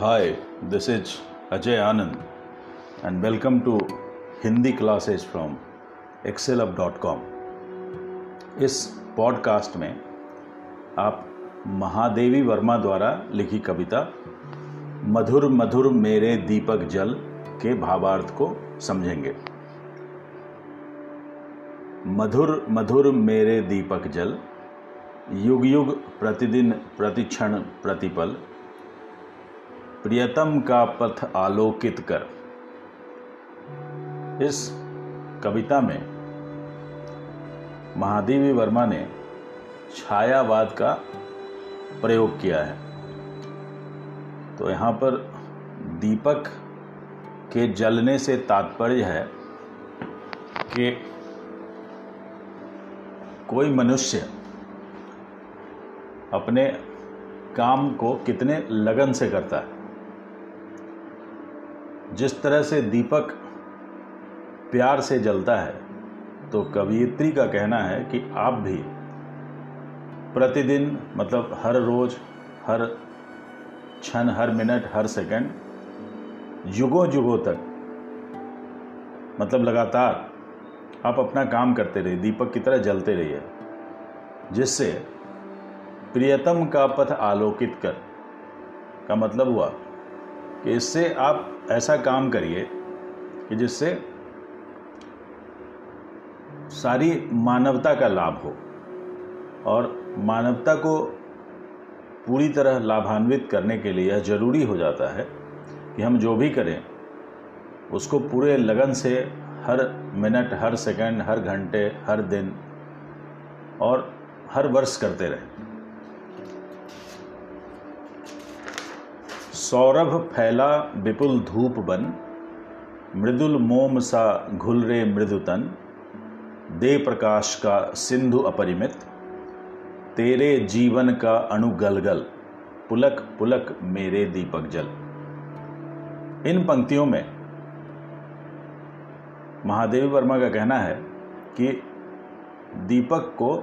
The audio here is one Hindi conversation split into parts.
Hi, this is Ajay Anand and welcome to Hindi classes from excelup.com. इस पॉडकास्ट में आप महादेवी वर्मा द्वारा लिखी कविता मधुर मधुर मेरे दीपक जल के भावार्थ को समझेंगे मधुर मधुर मेरे दीपक जल युग युग प्रतिदिन प्रतिक्षण प्रतिपल प्रियतम का पथ आलोकित कर। इस कविता में महादेवी वर्मा ने छायावाद का प्रयोग किया है। तो यहाँ पर दीपक के जलने से तात्पर्य है कि कोई मनुष्य अपने काम को कितने लगन से करता है। जिस तरह से दीपक प्यार से जलता है तो कवियत्री का कहना है कि आप भी प्रतिदिन मतलब हर रोज, हर क्षण, हर मिनट, हर सेकंड युगों युगों तक मतलब लगातार आप अपना काम करते रहिए, दीपक की तरह जलते रहिए, जिससे प्रियतम का पथ आलोकित कर, का मतलब हुआ कि इससे आप ऐसा काम करिए कि जिससे सारी मानवता का लाभ हो और मानवता को पूरी तरह लाभान्वित करने के लिए यह ज़रूरी हो जाता है कि हम जो भी करें, उसको पूरे लगन से हर मिनट, हर सेकंड, हर घंटे, हर दिन और हर वर्ष करते रहें। सौरभ फैला विपुल धूप बन, मृदुल मोम सा घुल रे मृदुतन दे प्रकाश का सिंधु अपरिमित, तेरे जीवन का अणुगलगल पुलक पुलक मेरे दीपक जल। इन पंक्तियों में महादेवी वर्मा का कहना है कि दीपक को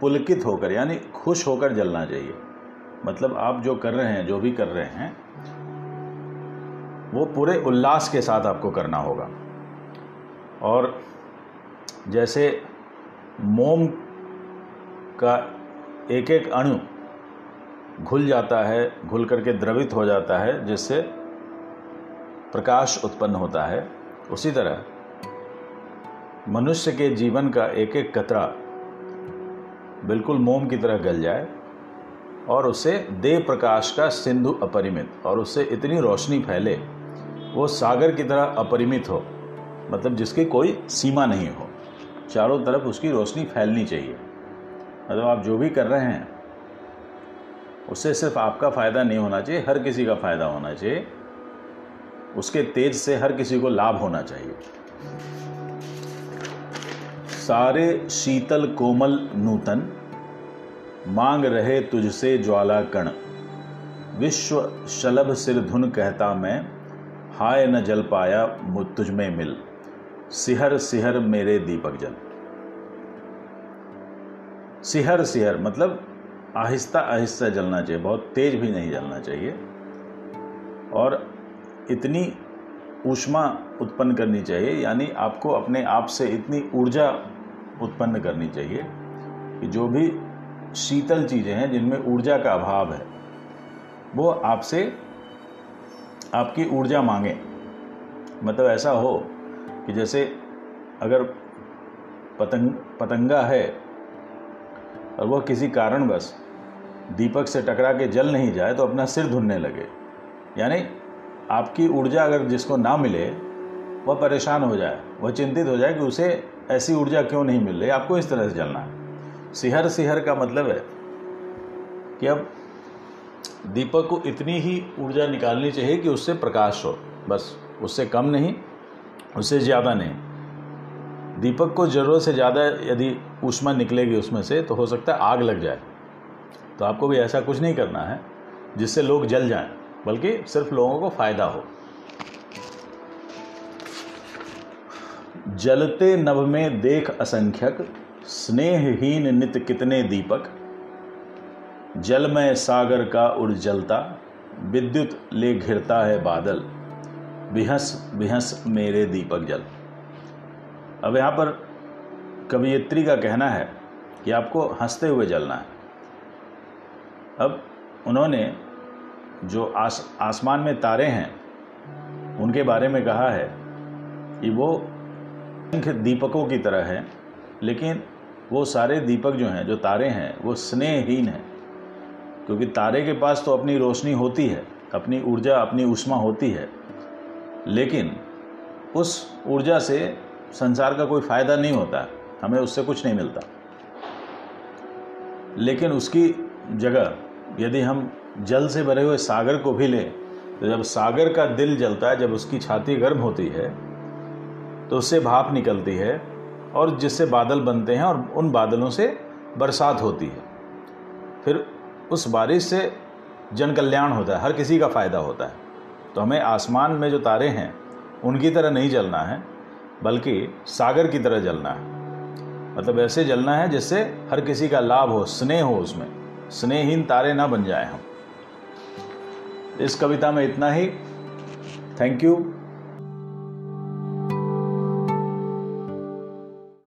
पुलकित होकर, यानी खुश होकर जलना चाहिए। मतलब आप जो कर रहे हैं, जो भी कर रहे हैं, वो पूरे उल्लास के साथ आपको करना होगा। और जैसे मोम का एक एक अणु घुल जाता है, घुल करके द्रवित हो जाता है, जिससे प्रकाश उत्पन्न होता है, उसी तरह मनुष्य के जीवन का एक एक कतरा बिल्कुल मोम की तरह गल जाए और उससे देव प्रकाश का सिंधु अपरिमित, और उससे इतनी रोशनी फैले, वो सागर की तरह अपरिमित हो मतलब जिसकी कोई सीमा नहीं हो। चारों तरफ़ उसकी रोशनी फैलनी चाहिए। मतलब आप जो भी कर रहे हैं, उससे सिर्फ़ आपका फ़ायदा नहीं होना चाहिए, हर किसी का फ़ायदा होना चाहिए। उसके तेज से हर किसी को लाभ होना चाहिए। सारे शीतल कोमल नूतन मांग रहे तुझसे ज्वाला कण। विश्व शलभ सिर धुन कहता मैं, हाय न जल पाया तुझ में मिल। सिहर सिहर मेरे दीपक जल। सिहर सिहर मतलब आहिस्ता आहिस्ता जलना चाहिए, बहुत तेज भी नहीं जलना चाहिए। और इतनी ऊष्मा उत्पन्न करनी चाहिए, यानी आपको अपने आप से इतनी ऊर्जा उत्पन्न करनी चाहिए कि जो भी शीतल चीज़ें हैं जिनमें ऊर्जा का अभाव है। वो आपसे आपकी ऊर्जा मांगे। मतलब ऐसा हो कि जैसे अगर पतंग, पतंगा है और वह किसी कारणवश दीपक से टकरा के जल नहीं जाए तो अपना सिर धुनने लगे। यानी आपकी ऊर्जा अगर जिसको ना मिले, वह परेशान हो जाए, वह चिंतित हो जाए कि उसे ऐसी ऊर्जा क्यों नहीं मिल रही? आपको इस तरह से जलना है। सिहर सिहर का मतलब है कि अब दीपक को इतनी ही ऊर्जा निकालनी चाहिए कि उससे प्रकाश हो। बस, उससे कम नहीं, उससे ज़्यादा नहीं। दीपक को ज़रूरत से ज़्यादा यदि ऊष्मा निकलेगी उसमें से तो हो सकता है आग लग जाए। तो आपको भी ऐसा कुछ नहीं करना है, जिससे लोग जल जाएँ, बल्कि सिर्फ़ लोगों को फ़ायदा हो। जलते नभ में देख असंख्यक स्नेहहीन नित कितने दीपक? जलमय सागर का उर्जलता विद्युत ले घिरता है बादल। बिहस बिहस मेरे दीपक जल। अब यहाँ पर कवियत्री का कहना है कि आपको हँसते हुए जलना है। अब उन्होंने जो आस, आसमान में तारे हैं, उनके बारे में कहा है कि वो दीपकों की तरह है, लेकिन वो सारे दीपक जो हैं, जो तारे हैं, वो स्नेहहीन हैं। क्योंकि तारे के पास तो अपनी रोशनी होती है, अपनी ऊर्जा, अपनी उष्मा होती है। लेकिन उस ऊर्जा से संसार का कोई फ़ायदा नहीं होता, हमें उससे कुछ नहीं मिलता। लेकिन उसकी जगह, यदि हम जल से भरे हुए सागर को भी लें तो जब सागर का दिल जलता है, जब उसकी छाती गर्म होती है तो उससे भाप निकलती है और जिससे बादल बनते हैं और उन बादलों से बरसात होती है। फिर उस बारिश से जन कल्याण होता है, हर किसी का फ़ायदा होता है। तो हमें आसमान में जो तारे हैं, उनकी तरह नहीं जलना है, बल्कि सागर की तरह जलना है। मतलब ऐसे जलना है जिससे हर किसी का लाभ हो, स्नेह हो उसमें। स्नेहहीन तारे ना बन जाए हम। इस कविता में इतना ही। Thank you